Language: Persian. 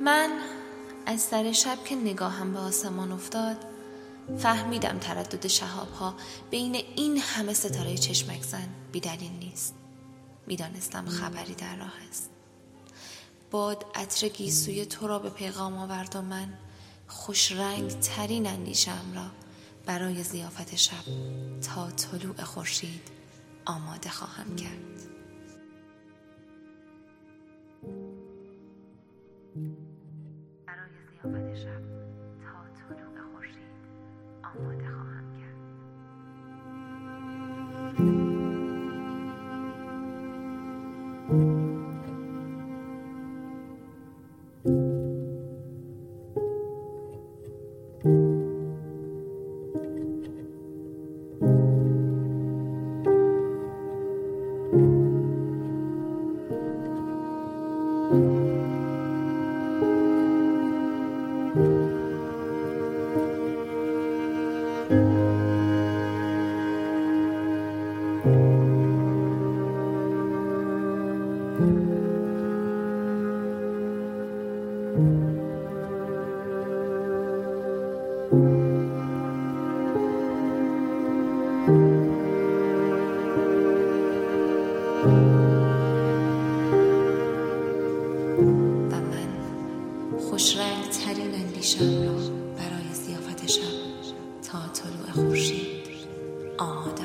من از سر شب که نگاهم به آسمان افتاد فهمیدم تردد شهاب ها بین این همه ستاره چشمک زن بیدلیل نیست. می‌دانستم خبری در راه است. باد عطر گیسوی تو را به پیغام آورد و من خوش رنگ ترین اندیشم را برای زیافت شب تا طلوع خورشید آماده خواهم کرد. و من برای زیافت شب تا طلوع خورشید آماده